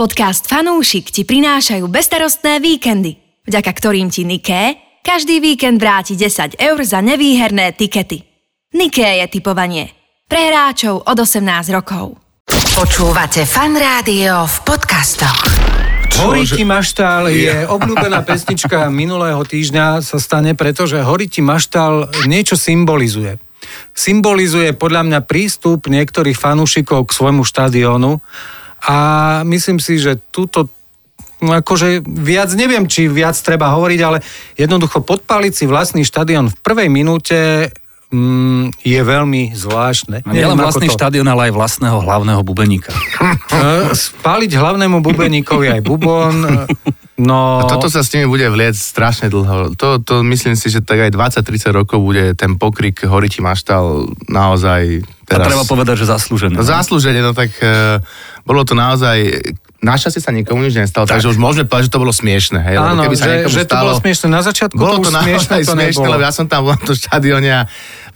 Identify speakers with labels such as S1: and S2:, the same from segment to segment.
S1: Podcast Fanúšik ti prinášajú bestarostné víkendy, vďaka ktorým ti Niké každý víkend vráti 10 eur za nevýherné tikety. Niké je typovanie. Pre hráčov od 18 rokov.
S2: Počúvate fan rádio v podcastoch.
S3: Horí ti maštál je obľúbená pesnička minulého týždňa sa stane, pretože Horí ti maštál niečo symbolizuje. Symbolizuje podľa mňa prístup niektorých fanúšikov k svojmu štadiónu a myslím si, že túto no akože viac neviem, či viac treba hovoriť, ale jednoducho podpaliť si vlastný štadión v prvej minúte mm, je veľmi zvláštne.
S4: A nielen vlastný to... štadión, ale aj vlastného hlavného bubeníka.
S3: E, spáliť hlavnému bubeníkovi aj bubon. No...
S5: A toto sa s nimi bude vliec strašne dlho. To, to myslím si, že tak aj 20-30 rokov bude ten pokrik Horiti Maštal naozaj
S4: teraz... A treba povedať, že zaslúžené.
S5: No, zaslúžené, no tak uh, bolo to naozaj Našťastie sa nikomu nič nestalo, tak. takže už môžeme povedať, že to bolo smiešne. Hej?
S3: Áno, keby sa že, že to bolo smiešne. Na začiatku
S5: bolo
S3: to, to
S5: smiešne, to smiešne lebo ja som tam bol na to štadióne a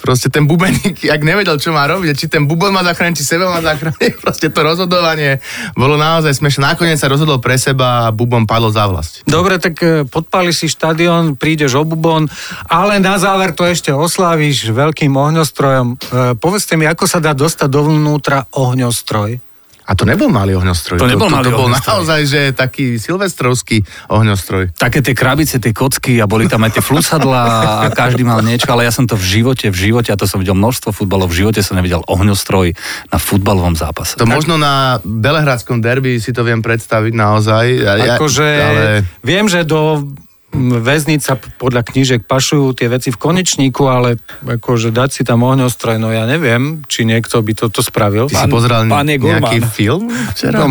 S5: proste ten bubeník, ak nevedel, čo má robiť, či ten bubon má zachrániť, či seba má zachrániť, proste to rozhodovanie bolo naozaj smiešne. Nakoniec sa rozhodol pre seba a bubon padol za vlast.
S3: Dobre, tak e, podpali si štadión, prídeš o bubon, ale na záver to ešte osláviš veľkým ohňostrojom. E, povedzte mi, ako sa dá dostať dovnútra ohňostroj?
S5: A to nebol malý ohňostroj.
S4: To nebol malý
S5: to, to, to bol naozaj, že taký silvestrovský ohňostroj.
S4: Také tie krabice, tie kocky a boli tam aj tie flusadla a každý mal niečo, ale ja som to v živote, v živote, a to som videl množstvo futbalov, v živote som nevidel ohňostroj na futbalovom zápase.
S5: To tak? možno na Belehradskom derby si to viem predstaviť naozaj.
S3: Akože ale... viem, že do väznica podľa knížek pašujú tie veci v konečníku, ale akože dať si tam ohňostroj, no ja neviem, či niekto by toto spravil.
S5: Ty pán, si pozeral pán nejaký film včera?
S3: No,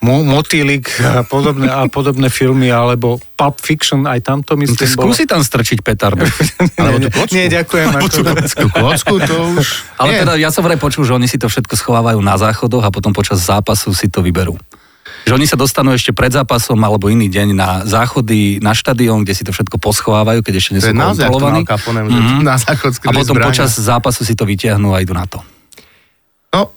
S3: Mo- Motýlik a podobné, a podobné filmy, alebo Pulp Fiction, aj tam to myslím
S4: no, Skúsi tam strčiť petardu.
S3: alebo tú kocku. Nie, ďakujem.
S5: Tú kocku, to už...
S4: Ale nie. teda ja som vraj počul, že oni si to všetko schovávajú na záchodoch a potom počas zápasu si to vyberú že oni sa dostanú ešte pred zápasom alebo iný deň na záchody na štadión, kde si to všetko poschovávajú, keď ešte nie sú kontrolovaní.
S5: Mm-hmm. Na záchod
S4: a potom zbrania. počas zápasu si to vytiahnú a idú na to.
S5: No,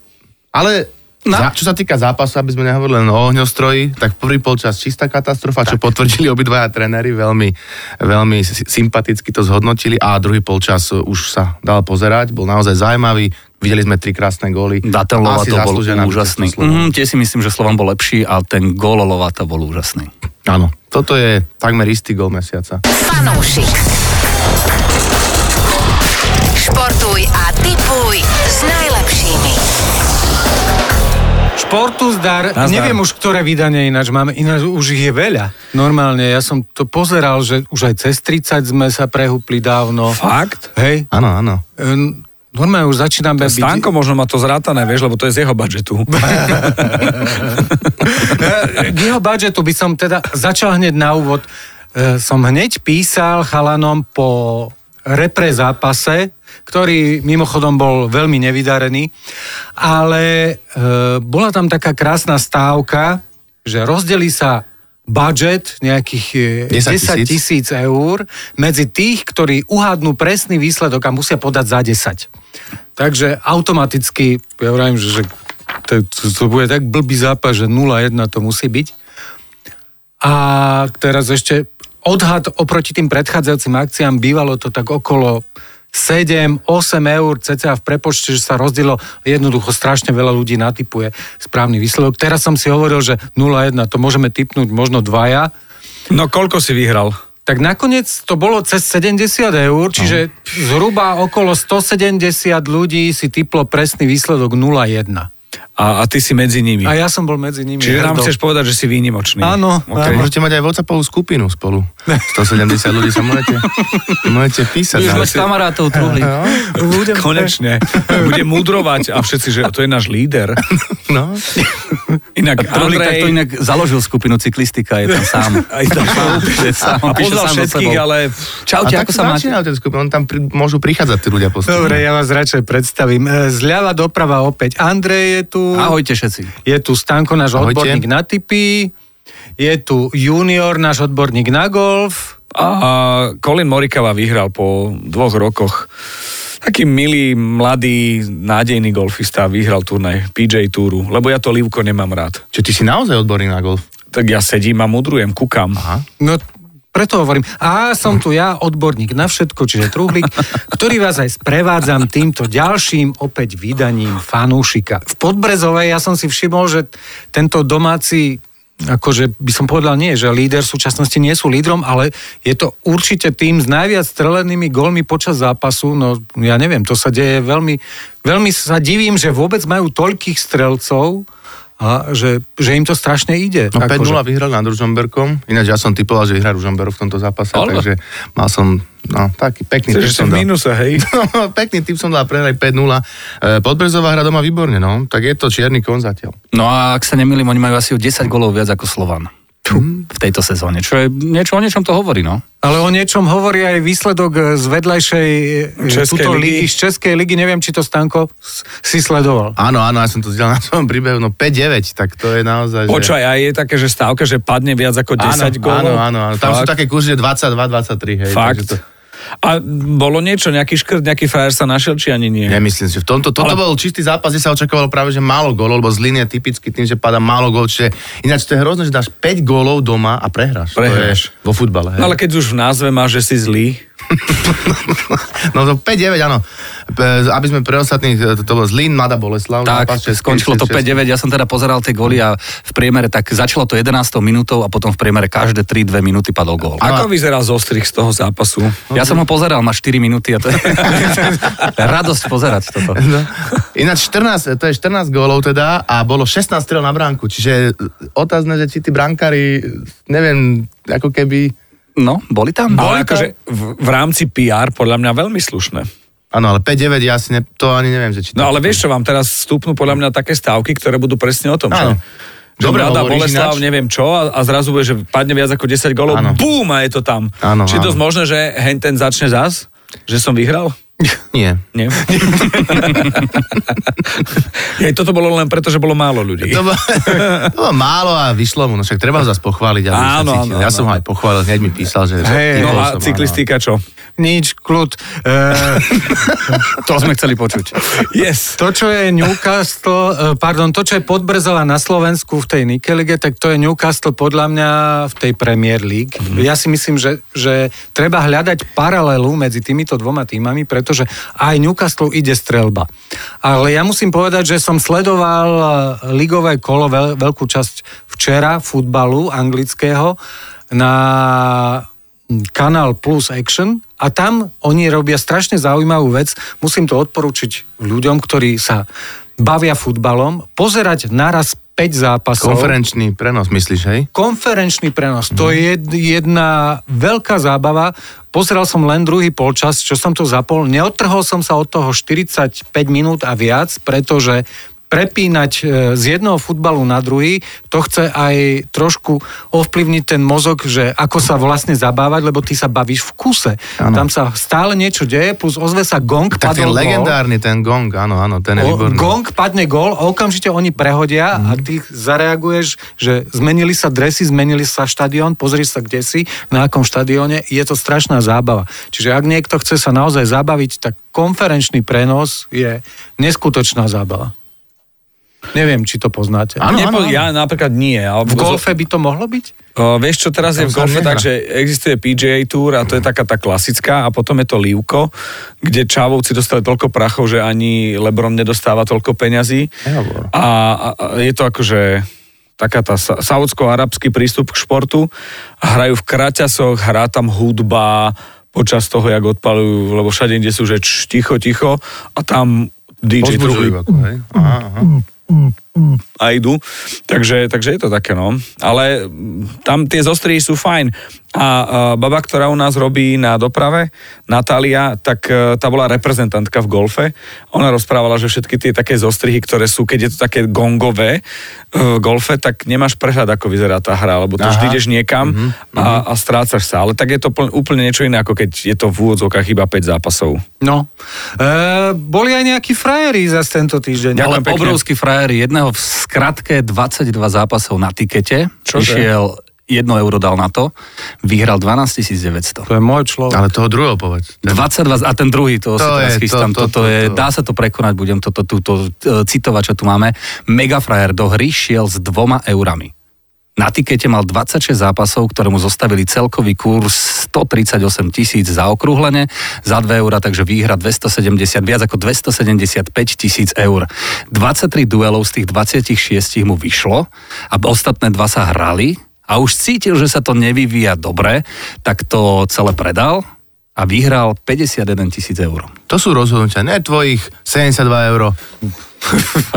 S5: ale No. Za, čo sa týka zápasu, aby sme nehovorili len o ohňostroji, tak prvý polčas čistá katastrofa, tak. čo potvrdili obidvaja tréneri, veľmi, veľmi sympaticky to zhodnotili a druhý polčas už sa dal pozerať, bol naozaj zaujímavý, videli sme tri krásne góly.
S4: Daten to bol úžasný. Mm, tie si myslím, že Slovan bol lepší a ten gól Lovata bol úžasný.
S5: Áno, toto je takmer istý gól mesiaca.
S2: Fanúšik. Športuj a tipuj s najlepšími.
S3: Športu zdar, Nazdar. neviem už, ktoré vydanie ináč máme, ináč už ich je veľa. Normálne, ja som to pozeral, že už aj cez 30 sme sa prehúpli dávno.
S4: Fakt?
S3: Hej.
S5: Áno, áno.
S3: Ehm, normálne už začíname byť...
S4: Stánko možno má to zrátané, vieš, lebo to je z jeho budžetu.
S3: K jeho budžetu by som teda začal hneď na úvod. Ehm, som hneď písal chalanom po repre zápase, ktorý mimochodom bol veľmi nevydarený, ale e, bola tam taká krásna stávka, že rozdelí sa budget nejakých 10 e, tisíc eur medzi tých, ktorí uhádnú presný výsledok a musia podať za 10. Takže automaticky, ja vravím, že, že to, to, to bude tak blbý zápas, že 0-1 to musí byť. A teraz ešte odhad oproti tým predchádzajúcim akciám bývalo to tak okolo 7, 8 eur cca v prepočte, že sa rozdielo, jednoducho strašne veľa ľudí natypuje správny výsledok. Teraz som si hovoril, že 0-1, to môžeme typnúť možno dvaja.
S4: No koľko si vyhral?
S3: Tak nakoniec to bolo cez 70 eur, čiže no. zhruba okolo 170 ľudí si typlo presný výsledok 0-1.
S4: A, a ty si medzi nimi.
S3: A ja som bol medzi nimi.
S4: Čiže nám chceš povedať, že si výnimočný.
S3: Áno.
S5: Okay. Môžete mať aj WhatsAppovú skupinu spolu. 170 ľudí sa môžete, môžete písať.
S4: Už mať kamarátov truhli. Budem Konečne. Budem mudrovať a všetci, že to je náš líder. No. Inak Andrej... to inak založil skupinu cyklistika, je tam sám. Aj tam sám. A poznal všetkých, ale...
S5: Čaute, ako sa máte? ten skupinu, on tam pri, môžu prichádzať tí ľudia postupne.
S3: Dobre, ja vás radšej predstavím. E, zľava doprava opäť Andrej je tu,
S4: Ahojte všetci.
S3: Je tu Stanko, náš Ahojte. odborník na typy. Je tu Junior, náš odborník na golf.
S4: A, a Colin Morikawa vyhral po dvoch rokoch Taký milý, mladý, nádejný golfista vyhral turnaj PJ Touru, lebo ja to Livko nemám rád.
S5: Čo ty si naozaj odborný na golf?
S4: Tak ja sedím a mudrujem, kúkam. Aha.
S3: No preto hovorím, a som tu ja, odborník na všetko, čiže truhlík, ktorý vás aj sprevádzam týmto ďalším opäť vydaním fanúšika. V Podbrezovej ja som si všimol, že tento domáci akože by som povedal nie, že líder v súčasnosti nie sú lídrom, ale je to určite tým s najviac strelenými golmi počas zápasu, no ja neviem, to sa deje veľmi, veľmi sa divím, že vôbec majú toľkých strelcov, a že, že im to strašne ide.
S5: No 5-0 že... vyhral nad Ružomberkom, ináč ja som typoval, že vyhrá Ružomberok v tomto zápase, Ale. takže mal som No, taký pekný
S4: typ som dal. Mínuse, hej?
S5: No, pekný typ som dal prehrať 5-0. E, Podbrezová hra doma výborne, no. Tak je to čierny kon zatiaľ.
S6: No a ak sa nemýlim, oni majú asi o 10 golov viac ako Slovan v tejto sezóne, čo je niečo o niečom to hovorí, no.
S3: Ale o niečom hovorí aj výsledok z vedľajšej e, Českej ligy. ligy. Z Českej ligy, neviem, či to Stanko si sledoval.
S5: Áno, áno, ja som to zdieľal na svojom príbehu, no 5-9, tak to je naozaj...
S4: Počkaj, že... aj je také, že stávka, že padne viac ako 10 gólov?
S5: Áno, áno, áno, tam Fakt? sú také kurzy, že 22-23, hej.
S4: Fakt? To... A bolo niečo, nejaký škrt, nejaký frajer sa našiel, či ani nie?
S5: Nemyslím si. V tomto, toto Ale... bol čistý zápas, kde sa očakávalo práve, že málo gólov, lebo z je typicky tým, že padá málo gólov. Čiže ináč to je hrozné, že dáš 5 gólov doma a prehráš.
S4: Prehráš.
S5: vo futbale. Hej.
S4: Ale keď už v názve máš, že si zlý,
S5: no to 5-9, áno. Aby sme pre ostatných, to, to bol Zlín, Mada Boleslav.
S6: Tak, zápas, skončilo to 5-9, ja som teda pozeral tie góly a v priemere tak začalo to 11 minútou a potom v priemere každé 3-2 minúty padol gól.
S4: Ako vyzeral zostrich z toho zápasu?
S6: Ja som ho pozeral na 4 minúty a to je radosť pozerať toto. No.
S5: Ináč 14, to je 14 gólov teda a bolo 16 strel na bránku, čiže otázne, že či tí brankári, neviem, ako keby
S6: No, boli tam.
S4: Ale boli akože v, v rámci PR podľa mňa veľmi slušné.
S5: Áno, ale 5-9 ja si ne, to ani neviem, že či...
S4: No ale vieš čo, vám teraz stúpnú podľa mňa také stávky, ktoré budú presne o tom, Áno. že... Dobre, Rada Boleslav, ináč. neviem čo, a, a zrazu bude, že padne viac ako 10 golov, bum, a je to tam.
S5: Áno,
S4: Či je to možné, že hen ten začne zas? Že som vyhral?
S5: Nie.
S4: Nie? Jej, toto bolo len preto, že bolo málo ľudí.
S5: To bolo, to bolo málo a vyšlo mu, no však treba ho zase pochváliť.
S4: Áno, áno,
S5: ja som ho aj pochválil, hneď mi písal, že...
S4: Hey, no a cyklistika čo?
S3: Nič, kľud. E,
S6: to sme chceli počuť.
S4: Yes.
S3: To, čo je Newcastle, e, pardon, to, čo je Podbrzela na Slovensku v tej Nikelige, tak to je Newcastle podľa mňa v tej Premier League. Mm-hmm. Ja si myslím, že, že treba hľadať paralelu medzi týmito dvoma týmami, pretože aj Newcastle ide strelba. Ale ja musím povedať, že som sledoval e, ligové kolo, veľ, veľkú časť včera futbalu anglického na kanál Plus Action a tam oni robia strašne zaujímavú vec. Musím to odporučiť ľuďom, ktorí sa bavia futbalom, pozerať naraz 5 zápasov.
S5: Konferenčný prenos, myslíš, hej?
S3: Konferenčný prenos. Mm. To je jedna veľká zábava. Pozeral som len druhý polčas, čo som to zapol. Neodtrhol som sa od toho 45 minút a viac, pretože prepínať e, z jedného futbalu na druhý, to chce aj trošku ovplyvniť ten mozog, že ako sa vlastne zabávať, lebo ty sa bavíš v kuse. Ano. Tam sa stále niečo deje, plus ozve sa gong,
S5: tak ten legendárny ten gong, áno, áno, ten je výborný.
S3: Gong, padne gol, okamžite oni prehodia mm. a mhm. ty zareaguješ, že zmenili sa dresy, zmenili sa štadión, pozri sa kde si, na akom štadióne, je to strašná zábava. Čiže ak niekto chce sa naozaj zabaviť, tak konferenčný prenos je neskutočná zábava. Neviem, či to poznáte.
S4: Áno, Nepo, áno, Ja napríklad nie.
S3: Ale v golfe by to mohlo byť?
S4: O, vieš čo, teraz je v golfe tak, že existuje PGA Tour a to je taká tá klasická a potom je to Livko, kde Čávovci dostali toľko prachov, že ani Lebron nedostáva toľko peňazí. A, a, a je to akože taká tá saudsko-arabský prístup k športu. Hrajú v kraťasoch, hrá tam hudba, počas toho, jak odpalujú, lebo všade, kde sú, že č, ticho, ticho a tam DJ truhlí. Aha, aha Mm. A idú. Takže, takže je to také, no. Ale tam tie zostrihy sú fajn. A baba, ktorá u nás robí na doprave, Natália, tak uh, tá bola reprezentantka v golfe. Ona rozprávala, že všetky tie také zostrihy, ktoré sú, keď je to také gongové uh, golfe, tak nemáš prehľad, ako vyzerá tá hra, lebo to vždy ideš niekam uh-huh, a, a strácaš sa. Ale tak je to pl- úplne niečo iné, ako keď je to v úvodzovkách iba 5 zápasov.
S3: No. E, boli aj nejakí frajeri za tento týždeň.
S6: Ale obrovskí frajeri. Jedného v skratke 22 zápasov na tikete. Čo Išiel 1 euro dal na to, vyhral 12 900.
S3: To je môj človek.
S5: Ale toho druhého povedz.
S6: 22, a ten druhý, to, to si teraz
S5: je,
S6: chystám,
S5: to, to,
S6: toto
S5: to,
S6: je,
S5: to.
S6: dá sa to prekonať, budem toto to, to, to, citovať, čo tu máme. Megafrajer do hry šiel s dvoma eurami. Na tikete mal 26 zápasov, ktoré mu zostavili celkový kurz 138 tisíc za okrúhlenie, za 2 eurá, takže výhra 270, viac ako 275 tisíc eur. 23 duelov z tých 26 mu vyšlo a ostatné dva sa hrali a už cítil, že sa to nevyvíja dobre, tak to celé predal a vyhral 51 tisíc eur.
S5: To sú rozhodnutia, ne tvojich 72 eur.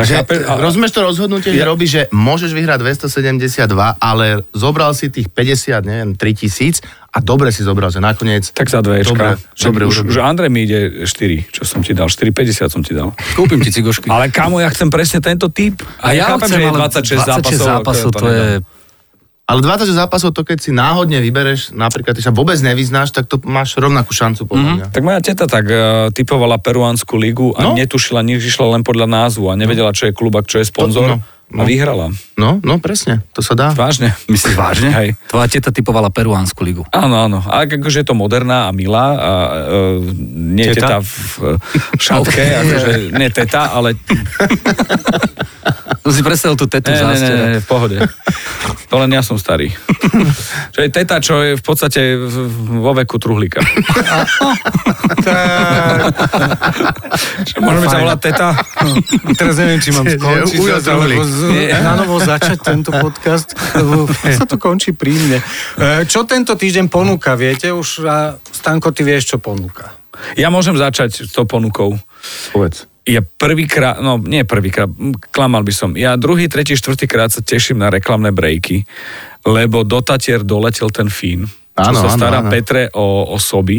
S5: Že, rozumieš to rozhodnutie, že robíš, že môžeš vyhrať 272, ale zobral si tých 50, neviem, 3000 a dobre si zobral, že nakoniec...
S4: Tak za dve
S5: Dobre, dobre
S4: už, už Andrej mi ide 4, čo som ti dal, 4,50 som ti dal.
S6: Kúpim ti cigošky.
S4: Ale kamo, ja chcem presne tento typ. A ja, chápem, že je 26,
S6: 26
S4: zápasov,
S6: zápasov, to je...
S5: Ale 20 zápasov, to keď si náhodne vybereš, napríklad, ty sa vôbec nevyznáš, tak to máš rovnakú šancu, podľa mňa.
S4: Tak moja teta tak uh, typovala peruánsku ligu a
S5: No.
S4: netušila, nič išla len podľa názvu a nevedela, čo je klub a čo je sponzor
S5: No,
S4: a
S5: no.
S4: vyhrala.
S5: No, no presne, to sa dá.
S4: Vážne.
S6: Myslíš vážne?
S4: Hej.
S6: Tvoja teta typovala peruánsku ligu.
S4: Áno, áno. Ale akože je to moderná a milá a uh, nie
S3: Teta?
S4: teta, v, v šatke, akože nie teta, ale
S6: To si predstavil tú tetu
S4: Ne,
S6: v
S4: ne, ne, ne, v pohode. To len ja som starý. Čo je teta, čo je v podstate vo veku truhlíka. Čo, môžeme sa volať teta?
S3: Teraz neviem, či mám skončiť alebo na novo začať tento podcast, lebo sa to končí pri mne. E, Čo tento týždeň ponúka, viete? Už a Stanko, ty vieš, čo ponúka.
S4: Ja môžem začať s tou ponukou.
S5: Povedz.
S4: Ja prvýkrát, no nie prvýkrát, klamal by som. Ja druhý, tretí, štvrtýkrát sa teším na reklamné breaky, lebo do Tatier doletel ten Fín, čo
S5: Áno,
S4: sa
S5: áno,
S4: stará
S5: áno.
S4: Petre o osoby.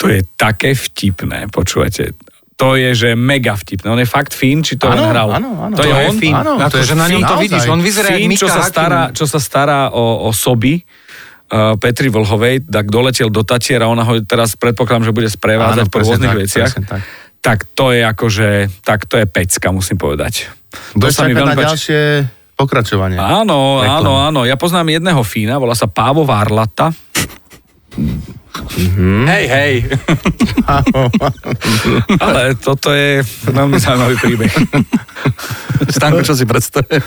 S4: To je také vtipné, počúvate. To je, že mega vtipné. On je fakt Fín, či to
S5: Áno,
S4: on hral?
S5: áno, áno.
S4: To, je
S5: To je
S4: on?
S5: Fín. Áno, to je
S3: Akože na ňom to vidíš, on vyzerá
S4: Fín, čo sa stará, čo sa stará o, o soby, uh, Petri Vlhovej, tak doletel do Tatiera, ona ho teraz predpokladám, že bude sprevádzať
S5: Áno,
S4: po rôznych
S5: tak,
S4: veciach.
S5: presne tak.
S4: Tak to je akože, tak to je pecka, musím povedať. To sa mi veľmi
S5: na ďalšie pokračovanie.
S4: Áno,
S5: Reklamy.
S4: áno, áno. Ja poznám jedného Fína, volá sa Pávo Várlata.
S5: Mhm.
S6: Hej, hej.
S4: Ale toto je veľmi zaujímavý príbeh.
S6: Stanko, čo si predstavuje?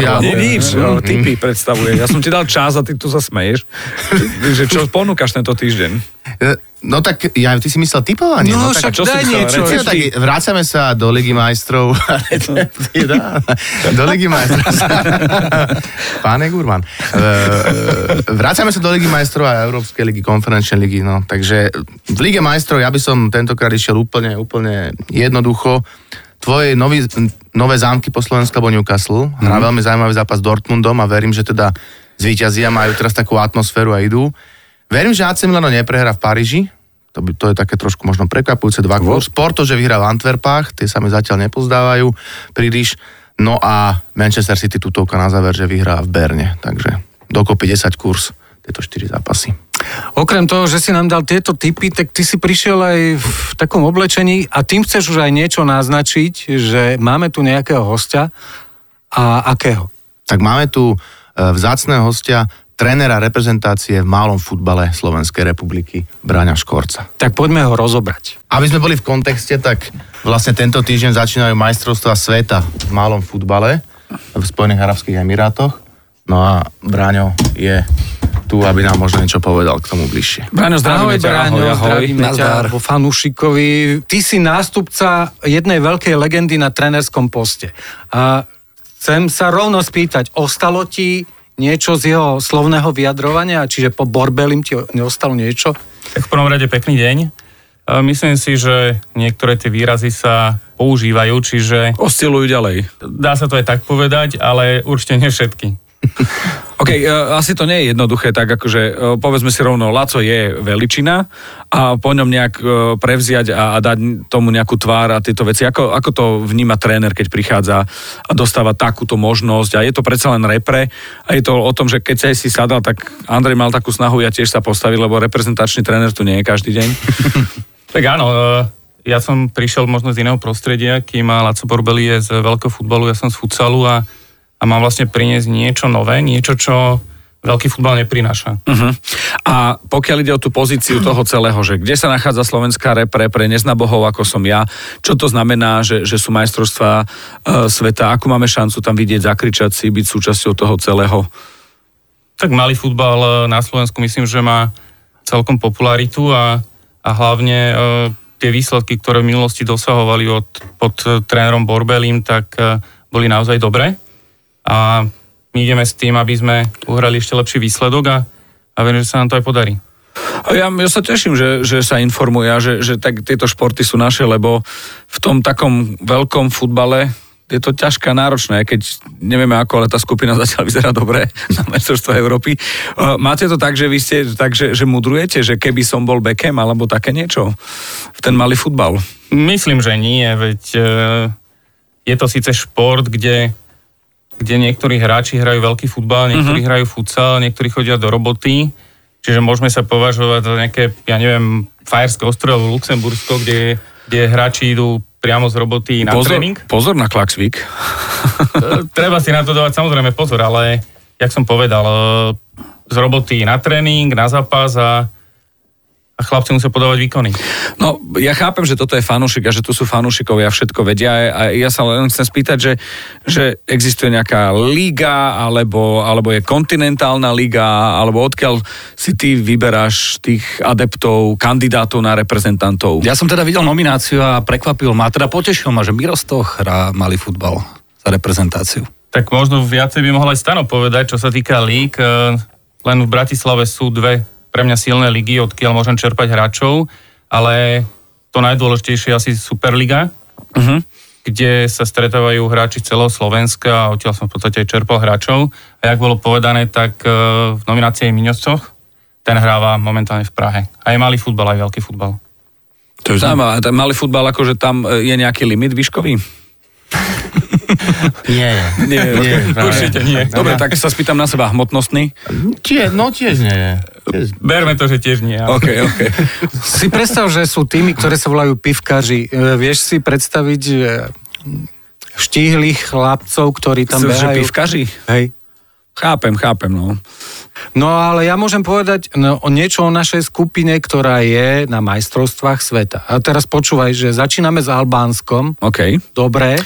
S5: Ja-
S4: Nie nič, no, typy predstavuje. Ja som ti dal čas a ty tu sa smeješ. Že čo ponúkaš tento týždeň?
S5: No tak, ja, ty si myslel typovanie?
S3: No,
S5: tak,
S3: však
S4: čo
S3: daj niečo.
S5: Čiže tak vrácame sa do Ligy majstrov. do Ligy majstrov. Páne Gurman. E, e, Vrácame sa do Ligy majstrov a Európskej ligy, konferenčnej ligy. No. Takže v Lige majstrov ja by som tentokrát išiel úplne, úplne jednoducho. Tvoje nový, nové zámky po Slovensku alebo Newcastle. Hrá veľmi zaujímavý zápas s Dortmundom a verím, že teda zvíťazia, majú teraz takú atmosféru a idú. Verím, že AC Milano neprehrá v Paríži, to, by, to je také trošku možno prekvapujúce dva kurz. Porto, že vyhrá v Antwerpách, tie sa mi zatiaľ nepozdávajú príliš. No a Manchester City tutovka na záver, že vyhrá v Berne. Takže dokopy 10 kurz tieto 4 zápasy.
S3: Okrem toho, že si nám dal tieto typy, tak ty si prišiel aj v takom oblečení a tým chceš už aj niečo naznačiť, že máme tu nejakého hostia a akého?
S5: Tak máme tu e, vzácného hostia, trénera reprezentácie v malom futbale Slovenskej republiky, Bráňa Škorca.
S3: Tak poďme ho rozobrať.
S5: Aby sme boli v kontexte, tak vlastne tento týždeň začínajú majstrovstvá sveta v malom futbale v Spojených Arabských Emirátoch. No a Bráňo je tu, aby nám možno niečo povedal k tomu bližšie.
S4: Braňo, zdravíme
S3: ahoj,
S4: ťa,
S3: Braňo,
S4: ahoj, ahoj.
S3: zdravíme ťa vo fanúšikovi. Ty si nástupca jednej veľkej legendy na trenerskom poste. A chcem sa rovno spýtať, ostalo ti niečo z jeho slovného vyjadrovania? Čiže po Borbelim ti neostalo niečo?
S7: Tak v prvom rade pekný deň. E, Myslím si, že niektoré tie výrazy sa používajú, čiže
S4: Oscilujú ďalej.
S7: dá sa to aj tak povedať, ale určite nie všetky.
S4: OK, uh, asi to nie je jednoduché, tak akože uh, povedzme si rovno, Laco je veličina a po ňom nejak uh, prevziať a, a dať tomu nejakú tvár a tieto veci. Ako, ako to vníma tréner, keď prichádza a dostáva takúto možnosť a je to predsa len repre a je to o tom, že keď sa si sadal, tak Andrej mal takú snahu, ja tiež sa postaviť, lebo reprezentačný tréner tu nie je každý deň.
S7: Tak áno, ja som prišiel možno z iného prostredia, kým Laco Borbeli je z veľkého futbalu, ja som z futsalu a, a mám vlastne priniesť niečo nové, niečo, čo veľký futbal neprináša.
S4: Uh-huh. A pokiaľ ide o tú pozíciu toho celého, že kde sa nachádza slovenská repre pre neznabohov, ako som ja, čo to znamená, že, že sú majstrovstvá e, sveta, akú máme šancu tam vidieť, zakričať si, byť súčasťou toho celého?
S7: Tak malý futbal e, na Slovensku myslím, že má celkom popularitu a, a hlavne e, tie výsledky, ktoré v minulosti dosahovali od, pod e, trénerom Borbelim, tak e, boli naozaj dobré. A my ideme s tým, aby sme uhrali ešte lepší výsledok a, a verím, že sa nám to aj podarí.
S4: A ja, ja sa teším, že, že sa informuje a že, že tak tieto športy sú naše, lebo v tom takom veľkom futbale je to ťažké a náročné, keď nevieme ako, ale tá skupina zatiaľ vyzerá dobre na majstrovstvo Európy. Máte to tak, že vy ste tak, že, že mudrujete, že keby som bol Beckham alebo také niečo v ten malý futbal?
S7: Myslím, že nie, veď e, je to síce šport, kde kde niektorí hráči hrajú veľký futbal, niektorí uh-huh. hrajú futsal, niektorí chodia do roboty, čiže môžeme sa považovať za nejaké, ja neviem, Fajerské ostrovo, Luxembursko, kde, kde hráči idú priamo z roboty na
S4: pozor,
S7: tréning.
S4: Pozor na Klaxvik.
S7: Treba si na to dávať samozrejme pozor, ale jak som povedal, e, z roboty na tréning, na zápas a a chlapci musia podávať výkony.
S4: No, ja chápem, že toto je fanúšik a že tu sú fanúšikovia a všetko vedia a ja sa len chcem spýtať, že, že existuje nejaká liga alebo, alebo je kontinentálna liga alebo odkiaľ si ty vyberáš tých adeptov, kandidátov na reprezentantov?
S6: Ja som teda videl nomináciu a prekvapil ma, teda potešil ma, že Mirostoch hrá malý futbal za reprezentáciu.
S7: Tak možno viacej by mohol aj Stano povedať, čo sa týka lík. Len v Bratislave sú dve pre mňa silné ligy, odkiaľ môžem čerpať hráčov, ale to najdôležitejšie je asi Superliga, uh-huh. kde sa stretávajú hráči celého Slovenska a odtiaľ som v podstate aj čerpal hráčov. A jak bolo povedané, tak e, v nominácii Miňoscoch ten hráva momentálne v Prahe. A je malý futbal, aj veľký futbal.
S4: To je zaujímavé. Ten malý futbal, akože tam e, je nejaký limit výškový?
S5: Nie,
S4: nie, nie určite nie. Dobre, tak sa spýtam na seba, hmotnostný?
S5: Tie, no tiež nie je.
S7: Berme to, že tiež nie.
S4: Ale... Okay, okay.
S3: Si predstav, že sú tými, ktoré sa volajú pivkaři. E, vieš si predstaviť štíhlých chlapcov, ktorí tam
S4: Sú,
S3: behajú?
S4: Že pivkaři?
S3: Hej.
S4: Chápem, chápem, no.
S3: No ale ja môžem povedať no, o niečo o našej skupine, ktorá je na majstrovstvách sveta. A teraz počúvaj, že začíname s Albánskom.
S4: OK.
S3: Dobre.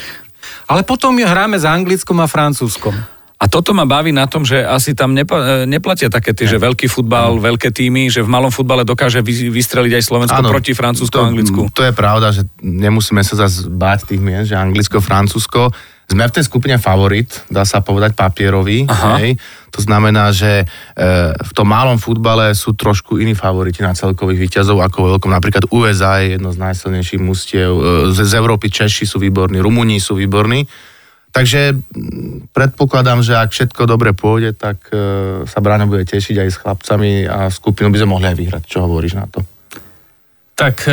S3: Ale potom hráme s Anglickom a Francúzskom.
S4: A toto ma baví na tom, že asi tam nepa- neplatia také tie, že veľký futbal, ano. veľké týmy, že v malom futbale dokáže vy- vystreliť aj Slovensko ano, proti Francúzsku a Anglicku.
S5: To je pravda, že nemusíme sa zase báť tých mien, že Anglicko, Francúzsko. Sme v tej skupine favorit, dá sa povedať papierový. Hej. To znamená, že e, v tom malom futbale sú trošku iní favoriti na celkových výťazov ako veľkom. Napríklad USA je jedno z najsilnejších mustiev. E, z, Európy Češi sú výborní, Rumúni sú výborní. Takže predpokladám, že ak všetko dobre pôjde, tak e, sa Bráňo bude tešiť aj s chlapcami a skupinu by sme mohli aj vyhrať. Čo hovoríš na to?
S7: Tak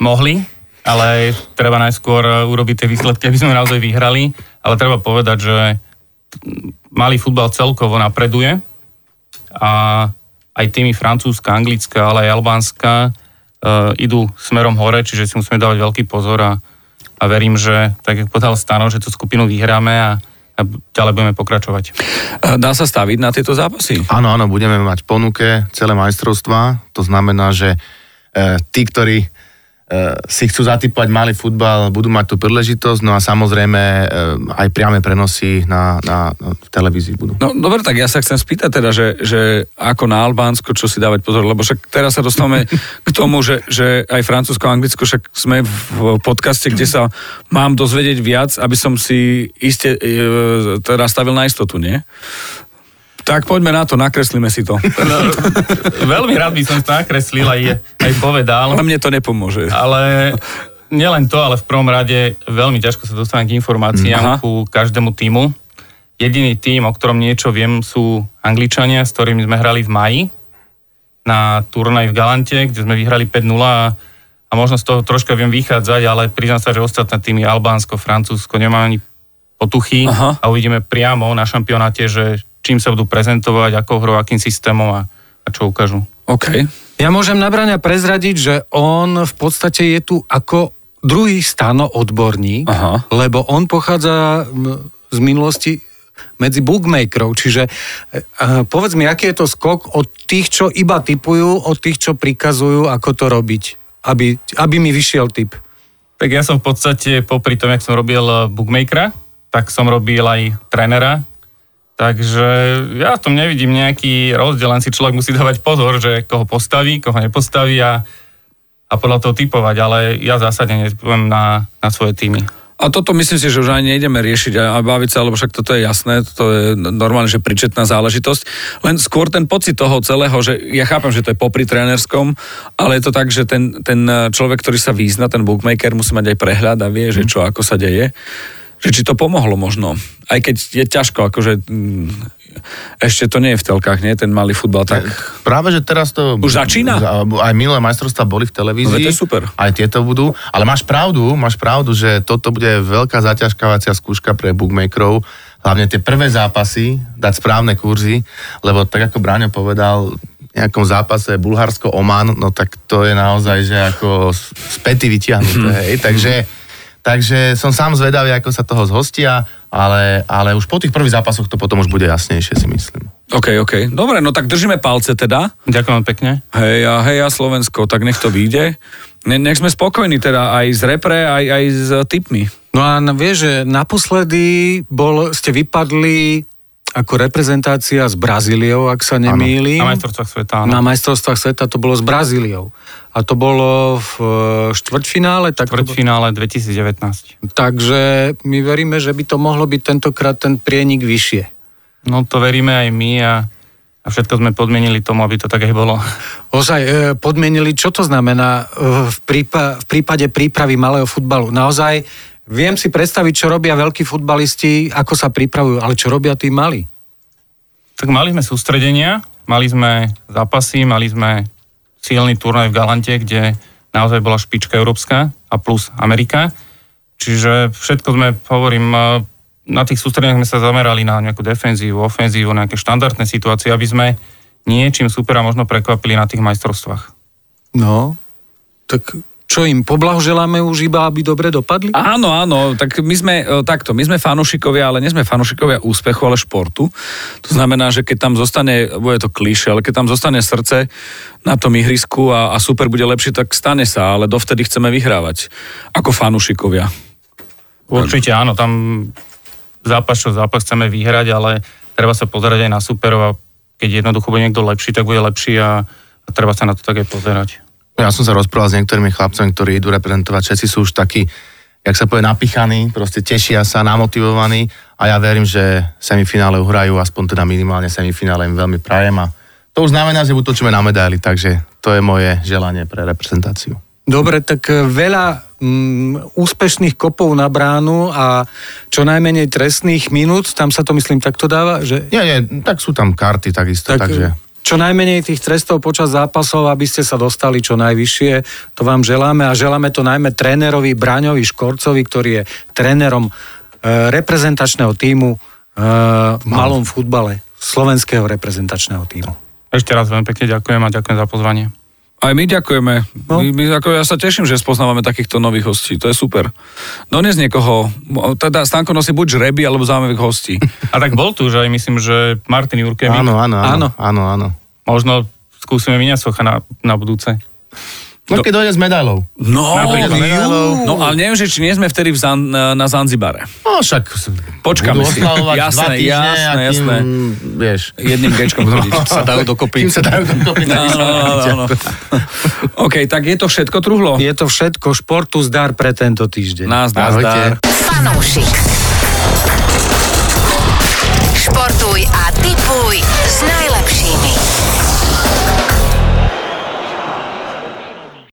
S7: mohli, ale treba najskôr urobiť tie výsledky, aby sme naozaj vyhrali. Ale treba povedať, že malý futbal celkovo napreduje a aj tými francúzska, anglická, ale aj albánska e, idú smerom hore, čiže si musíme dávať veľký pozor a a verím, že tak ako povedal Stano, že tú skupinu vyhráme a, a ďalej budeme pokračovať.
S4: Dá sa staviť na tieto zápasy?
S5: Áno, áno, budeme mať ponuke celé majstrovstva. To znamená, že e, tí, ktorí Eh, si chcú zatypovať malý futbal, budú mať tú príležitosť, no a samozrejme eh, aj priame prenosy na, na, na televízii budú.
S4: No dobre, tak ja sa chcem spýtať teda, že, že ako na Albánsko, čo si dávať pozor, lebo však teraz sa dostávame k tomu, že, že aj Francúzsko a Anglicko, však sme v podcaste, kde sa mám dozvedieť viac, aby som si iste e, teda stavil na istotu, nie? Tak poďme na to, nakreslíme si to. No,
S7: veľmi rád by som to nakreslil aj, aj povedal.
S4: A mne to nepomôže.
S7: Ale nielen to, ale v prvom rade veľmi ťažko sa dostanem k informáciám Aha. ku každému týmu. Jediný tým, o ktorom niečo viem, sú Angličania, s ktorými sme hrali v maji na turnaj v Galante, kde sme vyhrali 5-0 a, a možno z toho troška viem vychádzať, ale priznám sa, že ostatné týmy Albánsko, Francúzsko nemám ani potuchy Aha. a uvidíme priamo na šampionáte, že čím sa budú prezentovať, ako hrou, akým systémom a, a čo ukážu.
S4: OK.
S3: Ja môžem na Braňa prezradiť, že on v podstate je tu ako druhý stano odborník, Aha. lebo on pochádza z minulosti medzi bookmakerov. Čiže uh, povedz mi, aký je to skok od tých, čo iba typujú, od tých, čo prikazujú, ako to robiť, aby, aby mi vyšiel typ.
S7: Tak ja som v podstate, popri tom, jak som robil bookmakera, tak som robil aj trénera, Takže ja v tom nevidím nejaký rozdiel, len si človek musí dávať pozor, že koho postaví, koho nepostaví a, a podľa toho typovať, ale ja zásadne netypujem na, na svoje týmy.
S4: A toto myslím si, že už ani nejdeme riešiť a baviť sa, lebo však toto je jasné, to je normálne, že pričetná záležitosť. Len skôr ten pocit toho celého, že ja chápem, že to je popri trénerskom, ale je to tak, že ten, ten človek, ktorý sa význa, ten bookmaker, musí mať aj prehľad a vie, že čo, ako sa deje že či to pomohlo možno. Aj keď je ťažko, akože mm, ešte to nie je v telkách, nie? Ten malý futbal, tak...
S5: Práve, že teraz to...
S4: Už začína?
S5: Aj minulé majstrovstvá boli v televízii. No,
S4: to je super.
S5: Aj tieto budú. Ale máš pravdu, máš pravdu, že toto bude veľká zaťažkávacia skúška pre bookmakerov, hlavne tie prvé zápasy, dať správne kurzy, lebo tak ako Bráňo povedal, nejakom zápase Bulharsko-Oman, no tak to je naozaj, že ako späty vytiahnuté, hej, takže Takže som sám zvedavý, ako sa toho zhostia, ale, ale už po tých prvých zápasoch to potom už bude jasnejšie, si myslím.
S4: OK, OK. Dobre, no tak držíme palce teda.
S7: Ďakujem pekne.
S4: Hej a hej a Slovensko, tak nech to vyjde. Ne, nech sme spokojní teda aj z repre, aj, aj s tipmi.
S3: No a vieš, že naposledy bol, ste vypadli ako reprezentácia s Brazíliou, ak sa nemýlim.
S7: Na majstrovstvách sveta, áno.
S3: Na majstrovstvách sveta to bolo s Brazíliou. A to bolo v e, štvrťfinále?
S7: Tak štvrťfinále 2019.
S3: Takže my veríme, že by to mohlo byť tentokrát ten prienik vyššie.
S7: No to veríme aj my a, a všetko sme podmienili tomu, aby to tak aj bolo.
S3: Ozaj, e, podmienili, čo to znamená e, v, prípa- v prípade prípravy malého futbalu? Naozaj Viem si predstaviť, čo robia veľkí futbalisti, ako sa pripravujú, ale čo robia tí malí?
S7: Tak mali sme sústredenia, mali sme zápasy, mali sme silný turnaj v Galante, kde naozaj bola špička európska a plus Amerika. Čiže všetko sme, hovorím, na tých sústredeniach sme sa zamerali na nejakú defenzívu, ofenzívu, nejaké štandardné situácie, aby sme niečím supera možno prekvapili na tých majstrovstvách.
S3: No, tak čo im poblahoželáme už iba, aby dobre dopadli?
S4: Áno, áno, tak my sme e, takto, my sme fanúšikovia, ale nie sme fanúšikovia úspechu, ale športu. To znamená, že keď tam zostane, bude to klíše, ale keď tam zostane srdce na tom ihrisku a, a super bude lepšie, tak stane sa, ale dovtedy chceme vyhrávať ako fanúšikovia.
S7: Určite áno, tam zápas čo zápas chceme vyhrať, ale treba sa pozerať aj na superov a keď jednoducho bude niekto lepší, tak bude lepší a, a treba sa na to tak aj pozerať.
S5: Ja som sa rozprával s niektorými chlapcami, ktorí idú reprezentovať, všetci sú už takí, jak sa povie, napichaní, proste tešia sa, namotivovaní a ja verím, že semifinále uhrajú, aspoň teda minimálne semifinále im veľmi prajem a to už znamená, že utočíme na medaily, takže to je moje želanie pre reprezentáciu.
S3: Dobre, tak e, veľa mm, úspešných kopov na bránu a čo najmenej trestných minút, tam sa to myslím takto dáva? Že...
S5: Nie, nie, tak sú tam karty takisto, tak, takže
S3: čo najmenej tých trestov počas zápasov, aby ste sa dostali čo najvyššie. To vám želáme a želáme to najmä trénerovi Braňovi Škorcovi, ktorý je trénerom e, reprezentačného týmu e, v malom futbale, slovenského reprezentačného týmu.
S7: Ešte raz veľmi pekne ďakujem a ďakujem za pozvanie.
S4: Aj my ďakujeme. No. My, my, ako ja sa teším, že spoznávame takýchto nových hostí. To je super. Dones niekoho, teda Stanko nosí buď žreby, alebo zaujímavých hostí.
S7: A tak bol tu, že aj myslím, že Martin Jurkevik.
S5: Áno, áno, áno. áno, áno.
S7: Možno skúsime miniať socha na, na budúce.
S5: No keď dojde s medailou.
S4: No, no ale neviem, že či nie sme vtedy v Zan, na Zanzibare.
S5: No však
S4: Počkáme si.
S5: Jasné, jasné, jasné. Vieš.
S4: Jedným gečkom chodiť.
S5: sa dajú dokopy. Kým sa dajú dokopy.
S4: No, no, no, no. OK, tak je to všetko, Truhlo?
S3: Je to všetko. Športu zdar pre tento týždeň.
S4: Nazdar, zdar.
S2: Fanúšik. Športuj a tipuj